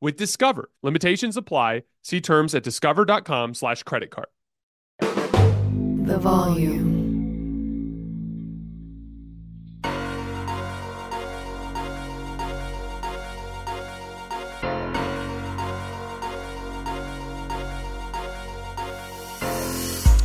with Discover. Limitations apply. See terms at discover.com slash credit card. The volume.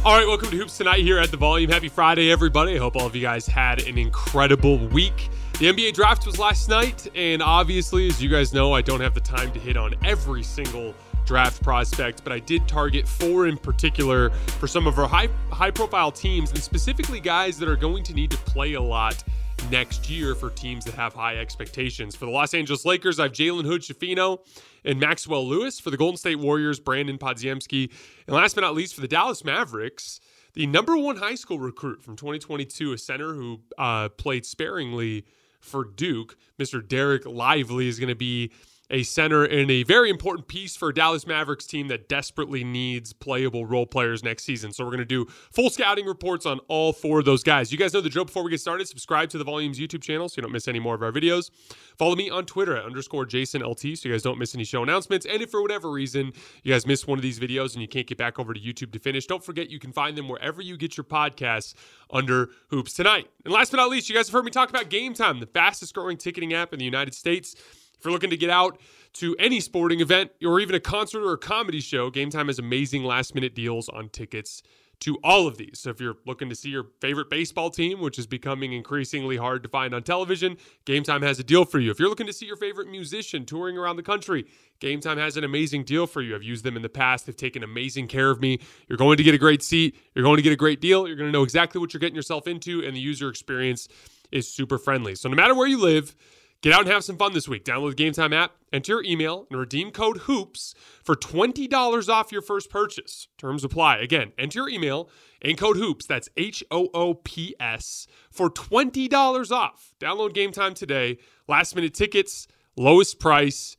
All right, welcome to Hoops Tonight here at the Volume. Happy Friday, everybody. I hope all of you guys had an incredible week. The NBA draft was last night, and obviously, as you guys know, I don't have the time to hit on every single draft prospect, but I did target four in particular for some of our high high profile teams, and specifically guys that are going to need to play a lot next year for teams that have high expectations. For the Los Angeles Lakers, I have Jalen Hood Schifino and Maxwell Lewis. For the Golden State Warriors, Brandin Podziemski. And last but not least, for the Dallas Mavericks, the number one high school recruit from 2022, a center who uh, played sparingly for Duke, Mr. Dereck Lively, is going to be a center and a very important piece for Dallas Mavericks team that desperately needs playable role players next season. So we're going to do full scouting reports on all four of those guys. You guys know the drill before we get started. Subscribe to the Volumes YouTube channel so you don't miss any more of our videos. Follow me on Twitter at underscore Jason LT so you guys don't miss any show announcements. And if for whatever reason you guys miss one of these videos and you can't get back over to YouTube to finish, don't forget you can find them wherever you get your podcasts under Hoops Tonight. And last but not least, you guys have heard me talk about Game Time, the fastest growing ticketing app in the United States. If you're looking to get out to any sporting event or even a concert or a comedy show, Game Time has amazing last minute deals on tickets to all of these. So if you're looking to see your favorite baseball team, which is becoming increasingly hard to find on television, Game Time has a deal for you. If you're looking to see your favorite musician touring around the country, Game Time has an amazing deal for you. I've used them in the past. They've taken amazing care of me. You're going to get a great seat. You're going to get a great deal. You're going to know exactly what you're getting yourself into, and the user experience is super friendly. So no matter where you live, Get out and have some fun this week. Download the Game Time app, enter your email, and redeem code HOOPS for $20 off your first purchase. Terms apply. Again, enter your email and code HOOPS, that's H O O P S, for $20 off. Download Game Time today. Last minute tickets, lowest price,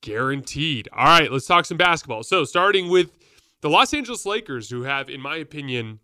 guaranteed. All right, let's talk some basketball. So, starting with the Los Angeles Lakers, who have, in my opinion,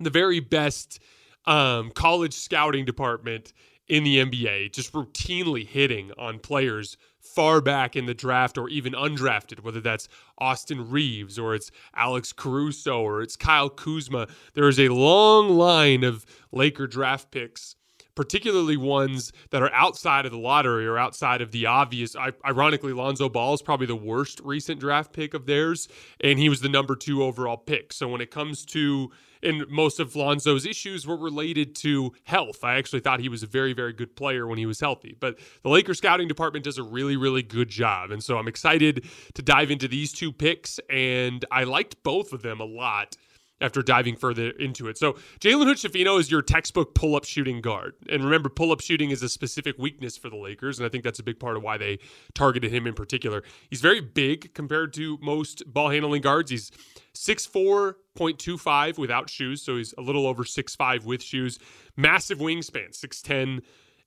the very best um, college scouting department in the NBA, just routinely hitting on players far back in the draft or even undrafted, whether that's Austin Reaves or it's Alex Caruso or it's Kyle Kuzma. There is a long line of Laker draft picks particularly ones that are outside of the lottery or outside of the obvious. Ironically, Lonzo Ball is probably the worst recent draft pick of theirs, and he was the number two overall pick. So when it comes to and most of Lonzo's issues were related to health. I actually thought he was a very, very good player when he was healthy. But the Lakers scouting department does a really, really good job. And so I'm excited to dive into these two picks. And I liked both of them a lot after diving further into it. So Jalen Hood is your textbook pull-up shooting guard. And remember, pull-up shooting is a specific weakness for the Lakers, and I think that's a big part of why they targeted him in particular. He's very big compared to most ball handling guards. He's 6'4.25 without shoes, so he's a little over 6'5 with shoes. Massive wingspan, 6'10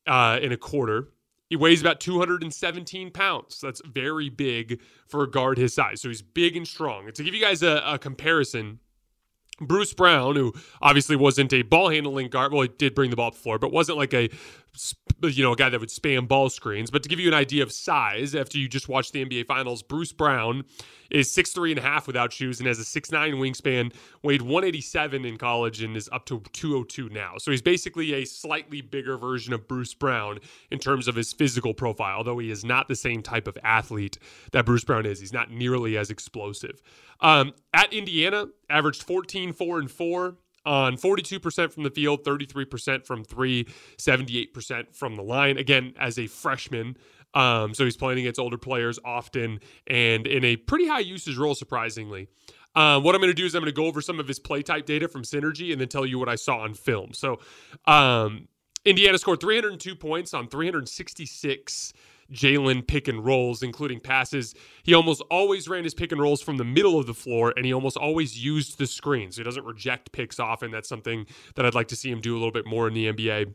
uh, and a quarter. He weighs about 217 pounds. So that's very big for a guard his size. So he's big and strong. And to give you guys a, a comparison, Bruce Brown, who obviously wasn't a ball handling guard, well, he did bring the ball up the floor, but wasn't like a you know a guy that would spam ball screens. But to give you an idea of size, after you just watched the NBA Finals, Bruce Brown is six three and a half without shoes and has a six nine wingspan. Weighed 187 in college and is up to 202 now. So he's basically a slightly bigger version of Bruce Brown in terms of his physical profile, although he is not the same type of athlete that Bruce Brown is. He's not nearly as explosive. Um, at Indiana, averaged 14, 4, and 4 on 42% from the field, 33% from three, 78% from the line. Again, as a freshman. Um, so he's playing against older players often and in a pretty high usage role, surprisingly. Um, what I'm going to do is I'm going to go over some of his play type data from Synergy and then tell you what I saw on film. So, um, Indiana scored 302 points on 366 Jalen pick and rolls, including passes. He almost always ran his pick and rolls from the middle of the floor, and he almost always used the screen. So he doesn't reject picks often. That's something that I'd like to see him do a little bit more in the NBA.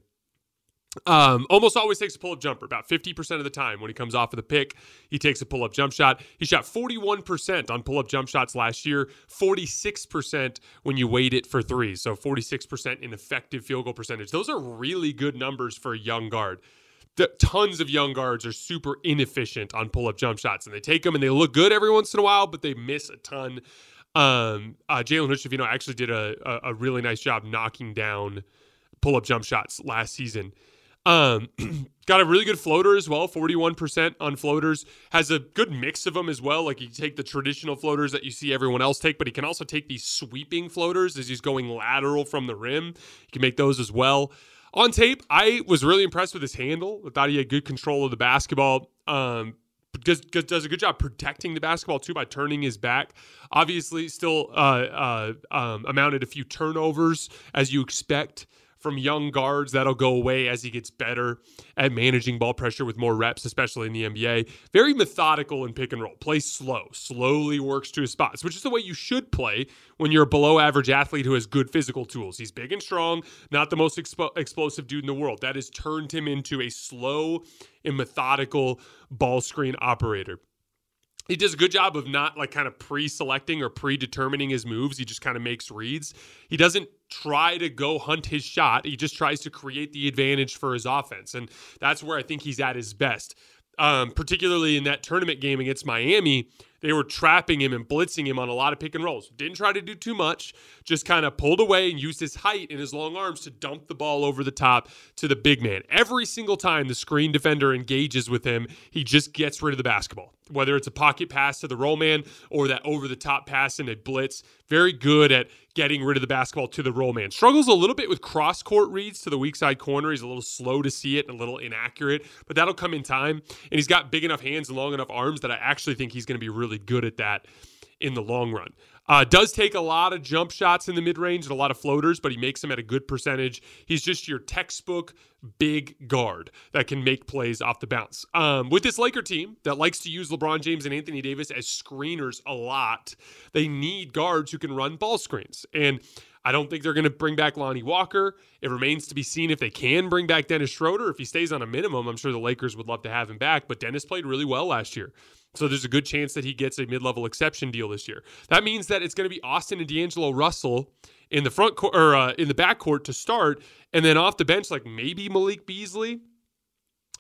Um, almost always takes a pull up jumper. About 50% of the time when he comes off of the pick, he takes a pull up jump shot. He shot 41% on pull up jump shots last year, 46% when you weight it for three. So 46% in effective field goal percentage. Those are really good numbers for a young guard tons of young guards are super inefficient on pull up jump shots, and they take them and they look good every once in a while, but they miss a ton. Um, uh, Jalen Hood-Schifino actually did a, a, a really nice job knocking down pull up jump shots last season. Um, got a really good floater as well, 41% on floaters. Has a good mix of them as well. Like you take the traditional floaters that you see everyone else take, but he can also take these sweeping floaters as he's going lateral from the rim. He can make those as well. On tape, I was really impressed with his handle. I thought he had good control of the basketball. Um, does, does a good job protecting the basketball too by turning his back. Obviously, still uh, uh, um, amounted a few turnovers as you expect from young guards. That'll go away as he gets better at managing ball pressure with more reps, especially in the NBA. Very methodical in pick and roll. Plays slow, slowly works to his spots, which is the way you should play when you're a below average athlete who has good physical tools. He's big and strong, not the most expo- explosive dude in the world. That has turned him into a slow and methodical ball screen operator he does a good job of not like kind of pre-selecting or predetermining his moves. He just kind of makes reads. He doesn't try to go hunt his shot. He just tries to create the advantage for his offense. And that's where I think he's at his best. Um, particularly in that tournament game against Miami, they were trapping him and blitzing him on a lot of pick and rolls. Didn't try to do too much, just kind of pulled away and used his height and his long arms to dump the ball over the top to the big man. Every single time the screen defender engages with him, he just gets rid of the basketball. Whether it's a pocket pass to the roll man or that over the top pass in a blitz, very good at getting rid of the basketball to the roll man. Struggles a little bit with cross court reads to the weak side corner. He's a little slow to see it and a little inaccurate, but that'll come in time. And he's got big enough hands and long enough arms that I actually think he's going to be really good at that in the long run. Uh, does take a lot of jump shots in the mid range and a lot of floaters, but he makes them at a good percentage. He's just your textbook big guard that can make plays off the bounce. Um, with this Laker team that likes to use LeBron James and Anthony Davis as screeners a lot, they need guards who can run ball screens. And I don't think they're going to bring back Lonnie Walker. It remains to be seen if they can bring back Dennis Schroeder. If he stays on a minimum, I'm sure the Lakers would love to have him back. But Dennis played really well last year. So there's a good chance that he gets a mid-level exception deal this year. That means that it's going to be Austin and D'Angelo Russell in the front court or uh, in the backcourt to start, and then off the bench like maybe Malik Beasley.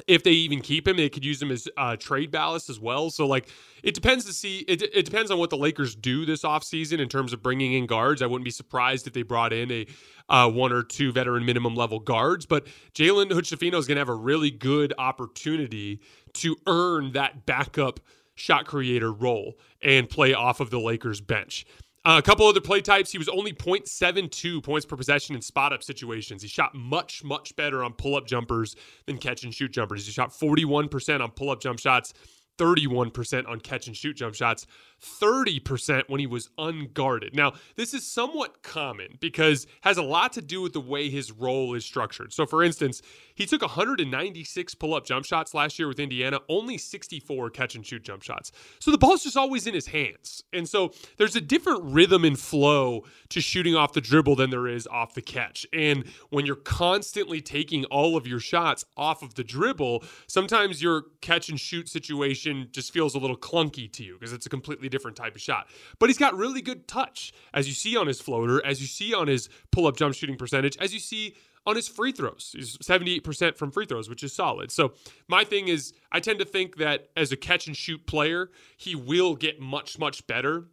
If they even keep him, they could use him as uh, trade ballast as well. So like it depends to see. It, it depends on what the Lakers do this offseason in terms of bringing in guards. I wouldn't be surprised if they brought in a uh, one or two veteran minimum level guards. But Jalen Hood-Schifino is going to have a really good opportunity to earn that backup shot creator role and play off of the Lakers bench. Uh, a couple other play types. He was only 0.72 points per possession in spot up situations. He shot much, much better on pull up jumpers than catch and shoot jumpers. He shot 41% on pull up jump shots 31% on catch and shoot jump shots, 30% when he was unguarded. Now, this is somewhat common because has a lot to do with the way his role is structured. So for instance, he took 196 pull-up jump shots last year with Indiana, only 64 catch and shoot jump shots. So the ball's just always in his hands. And so there's a different rhythm and flow to shooting off the dribble than there is off the catch. And when you're constantly taking all of your shots off of the dribble, sometimes your catch and shoot situation just feels a little clunky to you because it's a completely completely different type of shot. But he's got really good touch, as you see on his floater, as you see on his pull up jump shooting percentage, as you see on his free throws. He's 78% from free throws, which is solid. So, my thing is, I tend to think that as a catch and shoot player, he will get much, much better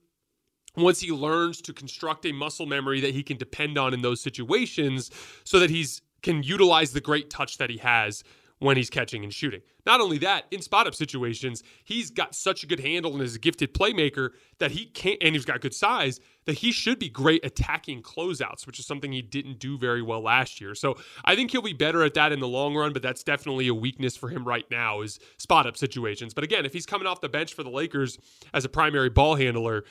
once he learns to construct a muscle memory that he can depend on in those situations so that he's can utilize the great touch that he has when he's catching and shooting. Not only that, in spot up situations, he's got such a good handle and is a gifted playmaker that he can't, and he's got good size that he should be great attacking closeouts, which is something he didn't do very well last year. So I think he'll be better at that in the long run, but that's definitely a weakness for him right now is spot up situations. But again, if he's coming off the bench for the Lakers as a primary ball handler,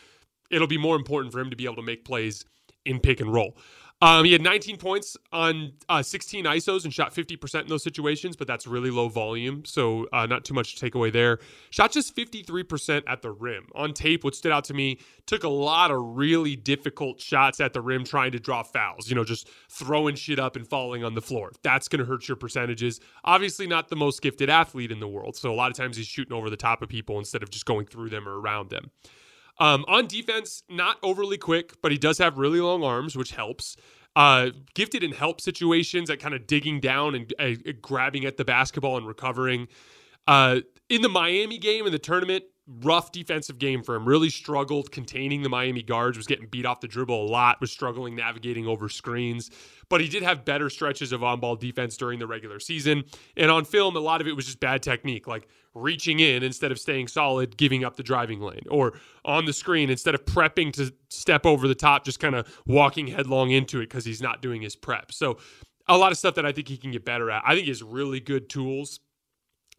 it'll be more important for him to be able to make plays in pick and roll. Um, he had 19 points on uh, 16 ISOs and shot 50% in those situations, but that's really low volume, so uh, not too much to take away there. Shot just 53% at the rim. On tape, what stood out to me, took a lot of really difficult shots at the rim trying to draw fouls, you know, just throwing shit up and falling on the floor. That's going to hurt your percentages. Obviously, not the most gifted athlete in the world, so a lot of times he's shooting over the top of people instead of just going through them or around them. Um, on defense, not overly quick, but he does have really long arms, which helps. Uh, gifted in help situations at kind of digging down and uh, grabbing at the basketball and recovering. Uh, in the Miami game in the tournament, rough defensive game for him. Really struggled containing the Miami guards, was getting beat off the dribble a lot, was struggling navigating over screens. But he did have better stretches of on ball defense during the regular season. And on film, a lot of it was just bad technique, like reaching in instead of staying solid, giving up the driving lane, or on the screen, instead of prepping to step over the top, just kind of walking headlong into it because he's not doing his prep. So, a lot of stuff that I think he can get better at. I think he has really good tools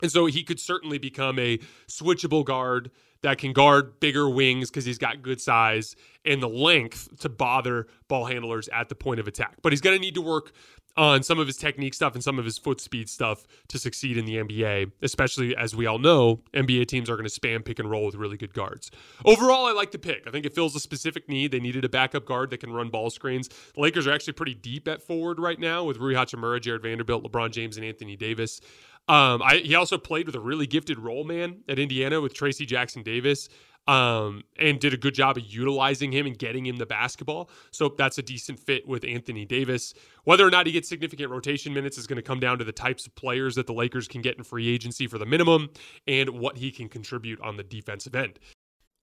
and so he could certainly become a switchable guard that can guard bigger wings because he's got good size and the length to bother ball handlers at the point of attack. But he's going to need to work on some of his technique stuff and some of his foot speed stuff to succeed in the NBA, especially as we all know, NBA teams are going to spam pick and roll with really good guards. Overall, I like the pick. I think it fills a specific need. They needed a backup guard that can run ball screens. The Lakers are actually pretty deep at forward right now with Rui Hachimura, Jarred Vanderbilt, LeBron James, and Anthony Davis. Um, I, he also played with a really gifted role man at Indiana with Trayce Jackson Davis. Um, and did a good job of utilizing him and getting him the basketball. So that's a decent fit with Anthony Davis. Whether or not he gets significant rotation minutes is going to come down to the types of players that the Lakers can get in free agency for the minimum and what he can contribute on the defensive end.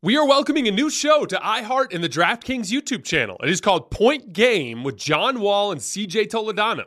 We are welcoming a new show to iHeart and the DraftKings YouTube channel. It is called Point Game with John Wall and CJ Toledano.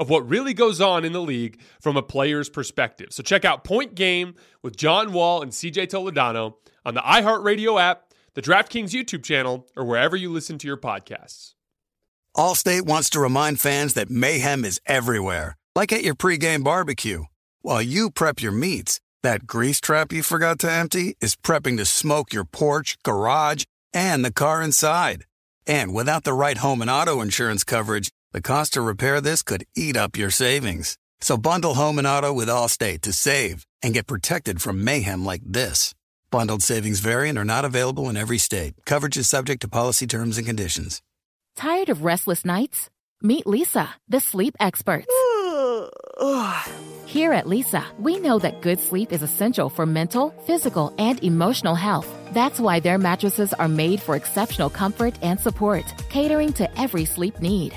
of what really goes on in the league from a player's perspective. So check out Point Game with John Wall and CJ Toledano on the iHeartRadio app, the DraftKings YouTube channel, or wherever you listen to your podcasts. Allstate wants to remind fans that mayhem is everywhere, like at your pregame barbecue. While you prep your meats, that grease trap you forgot to empty is prepping to smoke your porch, garage, and the car inside. And without the right home and auto insurance coverage, the cost to repair this could eat up your savings. So bundle home and auto with Allstate to save and get protected from mayhem like this. Bundled savings variant are not available in every state. Coverage is subject to policy terms and conditions. Tired of restless nights? Meet Leesa, the sleep experts. Here at Leesa, we know that good sleep is essential for mental, physical, and emotional health. That's why their mattresses are made for exceptional comfort and support, catering to every sleep need.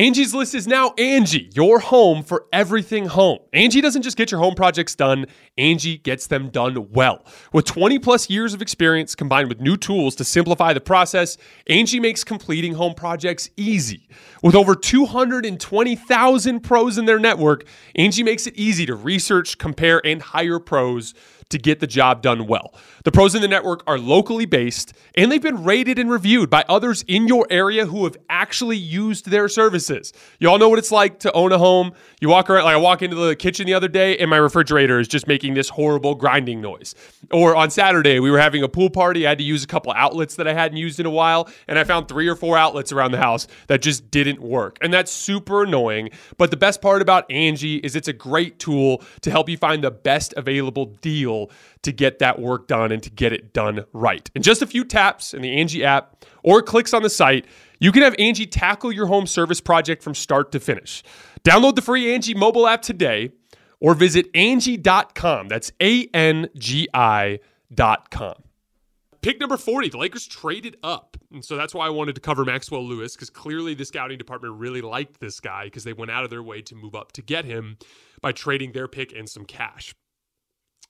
Angie's List is now Angie, your home for everything home. Angie doesn't just get your home projects done, Angie gets them done well. With 20 plus years of experience combined with new tools to simplify the process, Angie makes completing home projects easy. With over 220,000 pros in their network, Angie makes it easy to research, compare, and hire pros to get the job done well. The pros in the network are locally based and they've been rated and reviewed by others in your area who have actually used their services. You all know what it's like to own a home. You walk around, like I walk into the kitchen the other day and my refrigerator is just making this horrible grinding noise. Or on Saturday, we were having a pool party. I had to use a couple outlets that I hadn't used in a while and I found three or four outlets around the house that just didn't work. And that's super annoying. But the best part about Angie is it's a great tool to help you find the best available deal to get that work done and to get it done right. In just a few taps in the Angie app or clicks on the site, you can have Angie tackle your home service project from start to finish. Download the free Angie mobile app today or visit Angie.com. That's A N G I.com. Pick number 40, the Lakers traded up. And so that's why I wanted to cover Maxwell Lewis because clearly the scouting department really liked this guy because they went out of their way to move up to get him by trading their pick and some cash.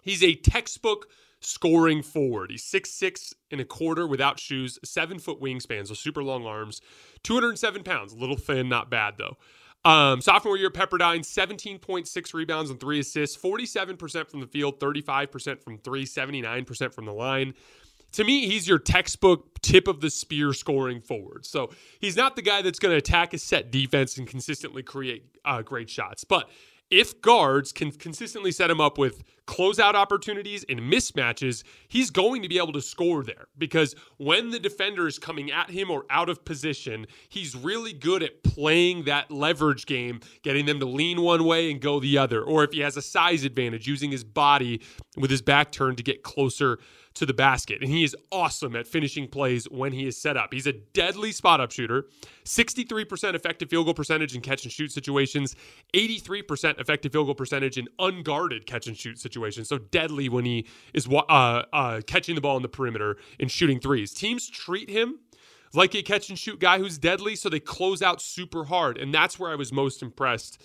He's a textbook scoring forward. He's six six and a quarter without shoes, seven foot wingspan, so super long arms, 207 pounds, a little thin, not bad though. Um, sophomore year, Pepperdine, 17.6 rebounds and three assists, 47% from the field, 35% from three, 79% from the line. To me, he's your textbook tip of the spear scoring forward. So he's not the guy that's going to attack a set defense and consistently create uh, great shots. But if guards can consistently set him up with closeout opportunities and mismatches, he's going to be able to score there because when the defender is coming at him or out of position, he's really good at playing that leverage game, getting them to lean one way and go the other. Or if he has a size advantage, using his body with his back turned to get closer to the basket. And he is awesome at finishing plays when he is set up. He's a deadly spot up shooter, 63% effective field goal percentage in catch and shoot situations, 83% effective field goal percentage in unguarded catch and shoot situations. So deadly when he is uh, uh, catching the ball in the perimeter and shooting threes. Teams treat him like a catch and shoot guy who's deadly, so they close out super hard. And that's where I was most impressed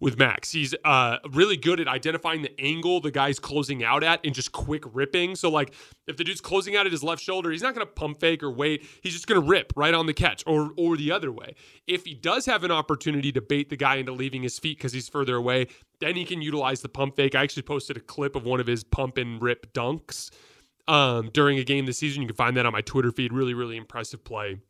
with Max. He's uh, really good at identifying the angle the guy's closing out at and just quick ripping. So, like, if the dude's closing out at his left shoulder, he's not going to pump fake or wait. He's just going to rip right on the catch or, or the other way. If he does have an opportunity to bait the guy into leaving his feet because he's further away, then he can utilize the pump fake. I actually posted a clip of one of his pump and rip dunks um, during a game this season. You can find that on my Twitter feed. Really, really impressive play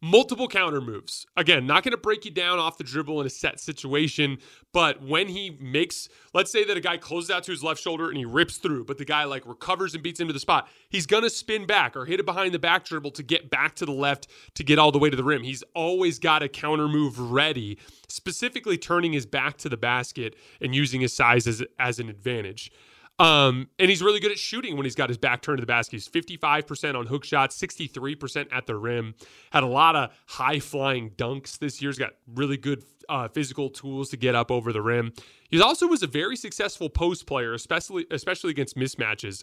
multiple counter moves. Again, not going to break you down off the dribble in a set situation, but when he makes, let's say that a guy closes out to his left shoulder and he rips through, but the guy like recovers and beats into the spot, he's going to spin back or hit it behind the back dribble to get back to the left to get all the way to the rim. He's always got a counter move ready, specifically turning his back to the basket and using his size as, as an advantage. Um, and he's really good at shooting when he's got his back turned to the basket. He's 55% on hook shots, 63% at the rim. Had a lot of high flying dunks this year. He's got really good uh, physical tools to get up over the rim. He also was a very successful post player, especially especially against mismatches.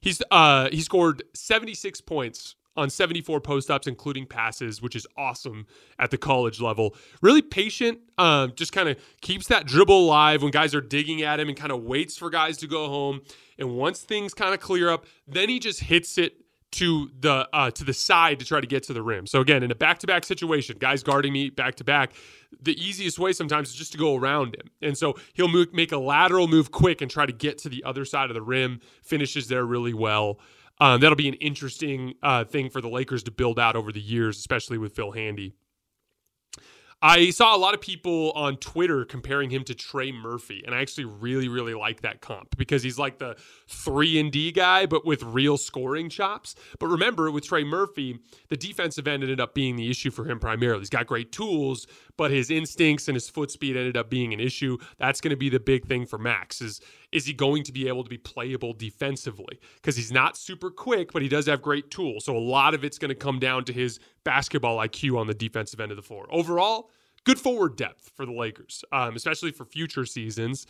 He's uh, he scored 76 points on 74 post ups, including passes, which is awesome at the college level. Really patient, um, just kind of keeps that dribble alive when guys are digging at him and kind of waits for guys to go home. And once things kind of clear up, then he just hits it to the uh, to the side to try to get to the rim. So again, in a back to back situation, guys guarding me back to back, the easiest way sometimes is just to go around him. And so he'll move, make a lateral move quick and try to get to the other side of the rim. Finishes there really well. Um, that'll be an interesting uh, thing for the Lakers to build out over the years, especially with Phil Handy. I saw a lot of people on Twitter comparing him to Trey Murphy, and I actually really, really like that comp because he's like the three and D guy, but with real scoring chops. But remember, with Trey Murphy, the defensive end ended up being the issue for him primarily. He's got great tools, but his instincts and his foot speed ended up being an issue. That's going to be the big thing for Max. Is is he going to be able to be playable defensively? Because he's not super quick, but he does have great tools. So a lot of it's going to come down to his basketball IQ on the defensive end of the floor. Overall, good forward depth for the Lakers, um, especially for future seasons.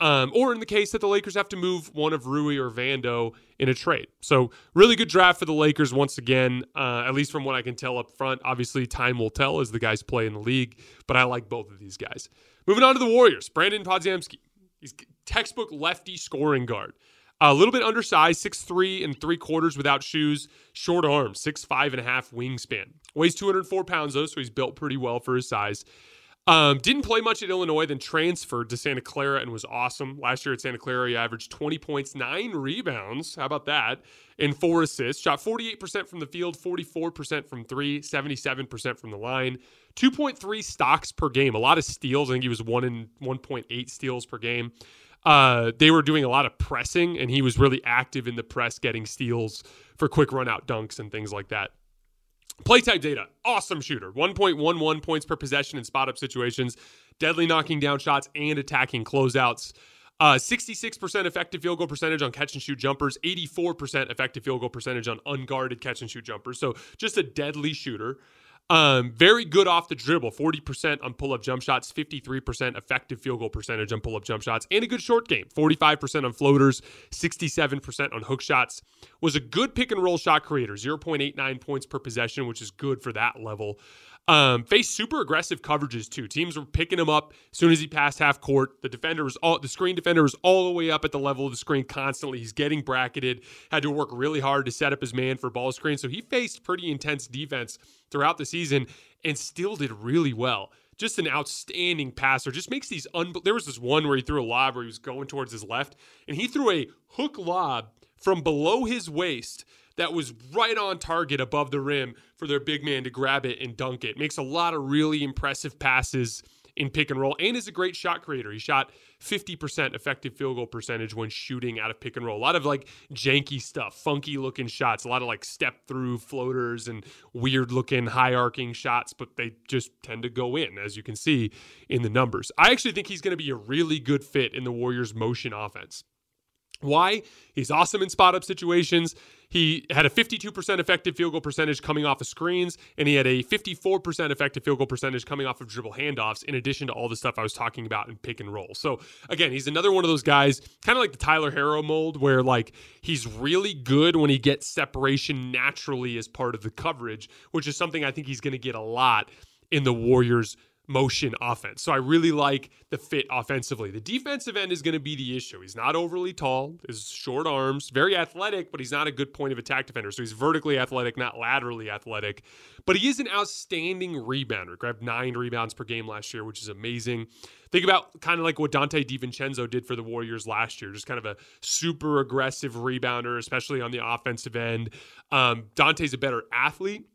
Um, or in the case that the Lakers have to move one of Rui or Vando in a trade. So, really good draft for the Lakers once again, uh, at least from what I can tell up front. Obviously, time will tell as the guys play in the league, but I like both of these guys. Moving on to the Warriors, Brandin Podziemski. He's textbook lefty scoring guard. A little bit undersized, six three and three quarters without shoes, short arms, six five and a half wingspan. Weighs 204 pounds though, so he's built pretty well for his size. Um, didn't play much at Illinois, then transferred to Santa Clara and was awesome. Last year at Santa Clara, he averaged 20 points, nine rebounds. How about that? And four assists. Shot 48% from the field, 44% from three, 77% from the line. 2.3 stocks per game. A lot of steals. I think he was one in 1.8 steals per game. Uh, they were doing a lot of pressing, and he was really active in the press, getting steals for quick run out dunks and things like that. Play type data, awesome shooter. 1.11 points per possession in spot up situations, deadly knocking down shots and attacking closeouts. Uh, 66% effective field goal percentage on catch and shoot jumpers, 84% effective field goal percentage on unguarded catch and shoot jumpers. So just a deadly shooter. Um, very good off the dribble, 40% on pull up jump shots, 53% effective field goal percentage on pull up jump shots, and a good short game, 45% on floaters, 67% on hook shots. Was a good pick and roll shot creator, 0.89 points per possession, which is good for that level. Um, faced super aggressive coverages too. Teams were picking him up as soon as he passed half court. The defender was all the screen defender was all the way up at the level of the screen constantly. He's getting bracketed. Had to work really hard to set up his man for ball screen. So he faced pretty intense defense throughout the season and still did really well. Just an outstanding passer. Just makes these. Un- there was this one where he threw a lob where he was going towards his left, and he threw a hook lob from below his waist that was right on target above the rim for their big man to grab it and dunk it. Makes a lot of really impressive passes in pick and roll and is a great shot creator. He shot 50% effective field goal percentage when shooting out of pick and roll. A lot of like janky stuff, funky looking shots, a lot of like step through floaters and weird looking high arcing shots, but they just tend to go in, as you can see in the numbers. I actually think he's going to be a really good fit in the Warriors' motion offense. Why? He's awesome in spot up situations. He had a 52% effective field goal percentage coming off of screens, and he had a 54% effective field goal percentage coming off of dribble handoffs, in addition to all the stuff I was talking about in pick and roll. So, again, he's another one of those guys, kind of like the Tyler Herro mold, where like he's really good when he gets separation naturally as part of the coverage, which is something I think he's going to get a lot in the Warriors' motion offense. So I really like the fit offensively. The defensive end is going to be the issue. He's not overly tall, his short arms, very athletic, but he's not a good point of attack defender. So he's vertically athletic, not laterally athletic. But he is an outstanding rebounder. Grabbed nine rebounds per game last year, which is amazing. Think about kind of like what Donte DiVincenzo did for the Warriors last year, just kind of a super aggressive rebounder, especially on the offensive end. Um, Donte's a better athlete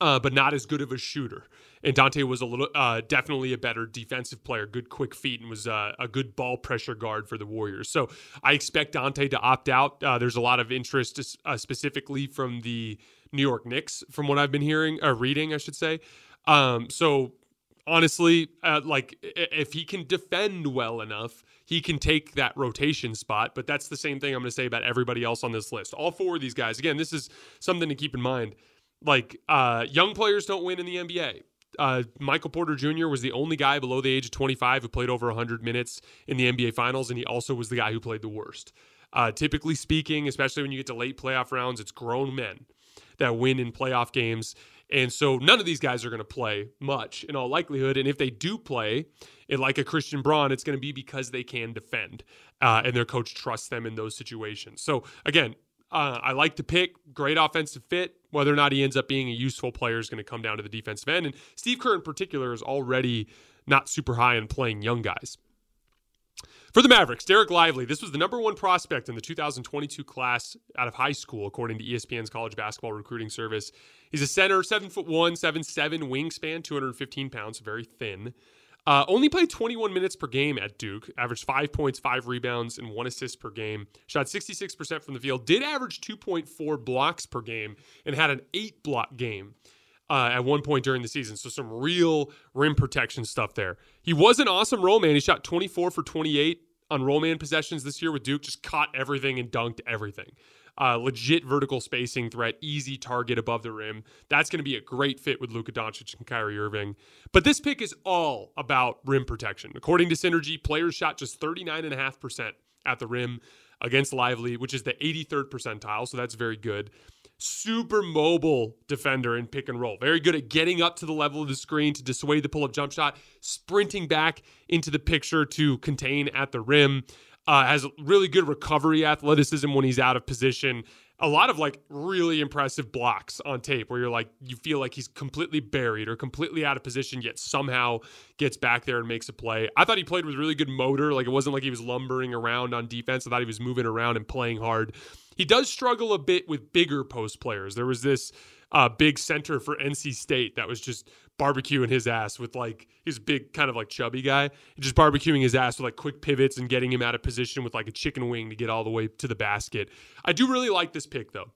uh, but not as good of a shooter. And Donte was a little, uh, definitely a better defensive player, good quick feet, and was uh, a good ball pressure guard for the Warriors. So I expect Donte to opt out. Uh, there's a lot of interest, uh, specifically from the New York Knicks, from what I've been hearing or reading, I should say. Um, so honestly, uh, like if he can defend well enough, he can take that rotation spot. But that's the same thing I'm going to say about everybody else on this list. All four of these guys. Again, this is something to keep in mind like uh, young players don't win in the NBA. Uh, Michael Porter Jr. was the only guy below the age of 25 who played over 100 minutes in the NBA Finals, and he also was the guy who played the worst. Uh, typically speaking, especially when you get to late playoff rounds, it's grown men that win in playoff games. And so none of these guys are going to play much in all likelihood. And if they do play, it, like a Christian Braun, it's going to be because they can defend uh, and their coach trusts them in those situations. So again, uh, I like to pick great offensive fit. Whether or not he ends up being a useful player is going to come down to the defensive end. And Steve Kerr, in particular, is already not super high on playing young guys. For the Mavericks, Dereck Lively, this was the number one prospect in the 2022 class out of high school, according to ESPN's college basketball recruiting service. He's a center, seven foot one, seven seven wingspan, 215 pounds, very thin. Uh, only played 21 minutes per game at Duke, averaged five points, five rebounds, and one assist per game. Shot 66% from the field, did average 2.4 blocks per game, and had an eight block game. Uh, at one point during the season. So some real rim protection stuff there. He was an awesome roll man. He shot 24 for 28 on roll man possessions this year with Duke, just caught everything and dunked everything. Uh, legit vertical spacing threat, easy target above the rim. That's going to be a great fit with Luka Doncic and Kyrie Irving. But this pick is all about rim protection. According to Synergy, players shot just 39.5% at the rim against Lively, which is the 83rd percentile, so that's very good. Super mobile defender in pick and roll. Very good at getting up to the level of the screen to dissuade the pull up jump shot, sprinting back into the picture to contain at the rim. Uh, has really good recovery athleticism when he's out of position. A lot of like really impressive blocks on tape where you're like, you feel like he's completely buried or completely out of position, yet somehow gets back there and makes a play. I thought he played with really good motor. Like it wasn't like he was lumbering around on defense. I thought he was moving around and playing hard. He does struggle a bit with bigger post players. There was this uh, big center for NC State that was just barbecuing his ass with like his big kind of like chubby guy, just barbecuing his ass with like quick pivots and getting him out of position with like a chicken wing to get all the way to the basket. I do really like this pick though.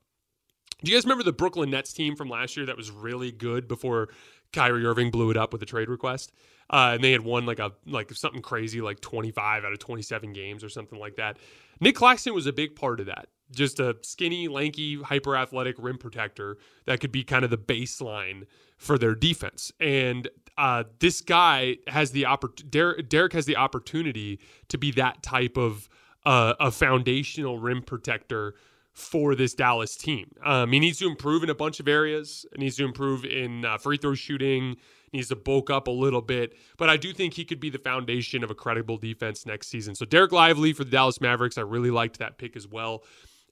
Do you guys remember the Brooklyn Nets team from last year that was really good before Kyrie Irving blew it up with a trade request? Uh, and they had won like a like something crazy like 25 out of 27 games or something like that. Nic Claxton was a big part of that. Just a skinny, lanky, hyper athletic rim protector that could be kind of the baseline for their defense. And uh, this guy has the oppor- Dereck, Dereck has the opportunity to be that type of uh, a foundational rim protector for this Dallas team. Um, he needs to improve in a bunch of areas. He needs to improve in uh, free throw shooting. Needs to bulk up a little bit, but I do think he could be the foundation of a credible defense next season. So Dereck Lively for the Dallas Mavericks, I really liked that pick as well.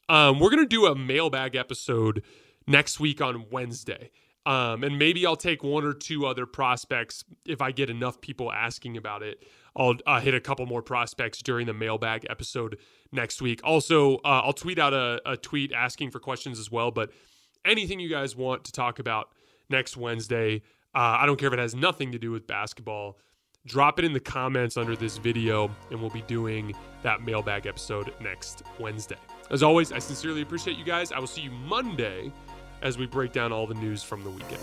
Um, we're gonna do a mailbag episode next week on Wednesday. Um, and maybe I'll take one or two other prospects if I get enough people asking about it. I'll uh, hit a couple more prospects during the mailbag episode next week. Also, uh, I'll tweet out a, a, tweet asking for questions as well. But anything you guys want to talk about next Wednesday, uh, I don't care if it has nothing to do with basketball. Drop it in the comments under this video, and we'll be doing that mailbag episode next Wednesday. As always, I sincerely appreciate you guys. I will see you Monday as we break down all the news from the weekend.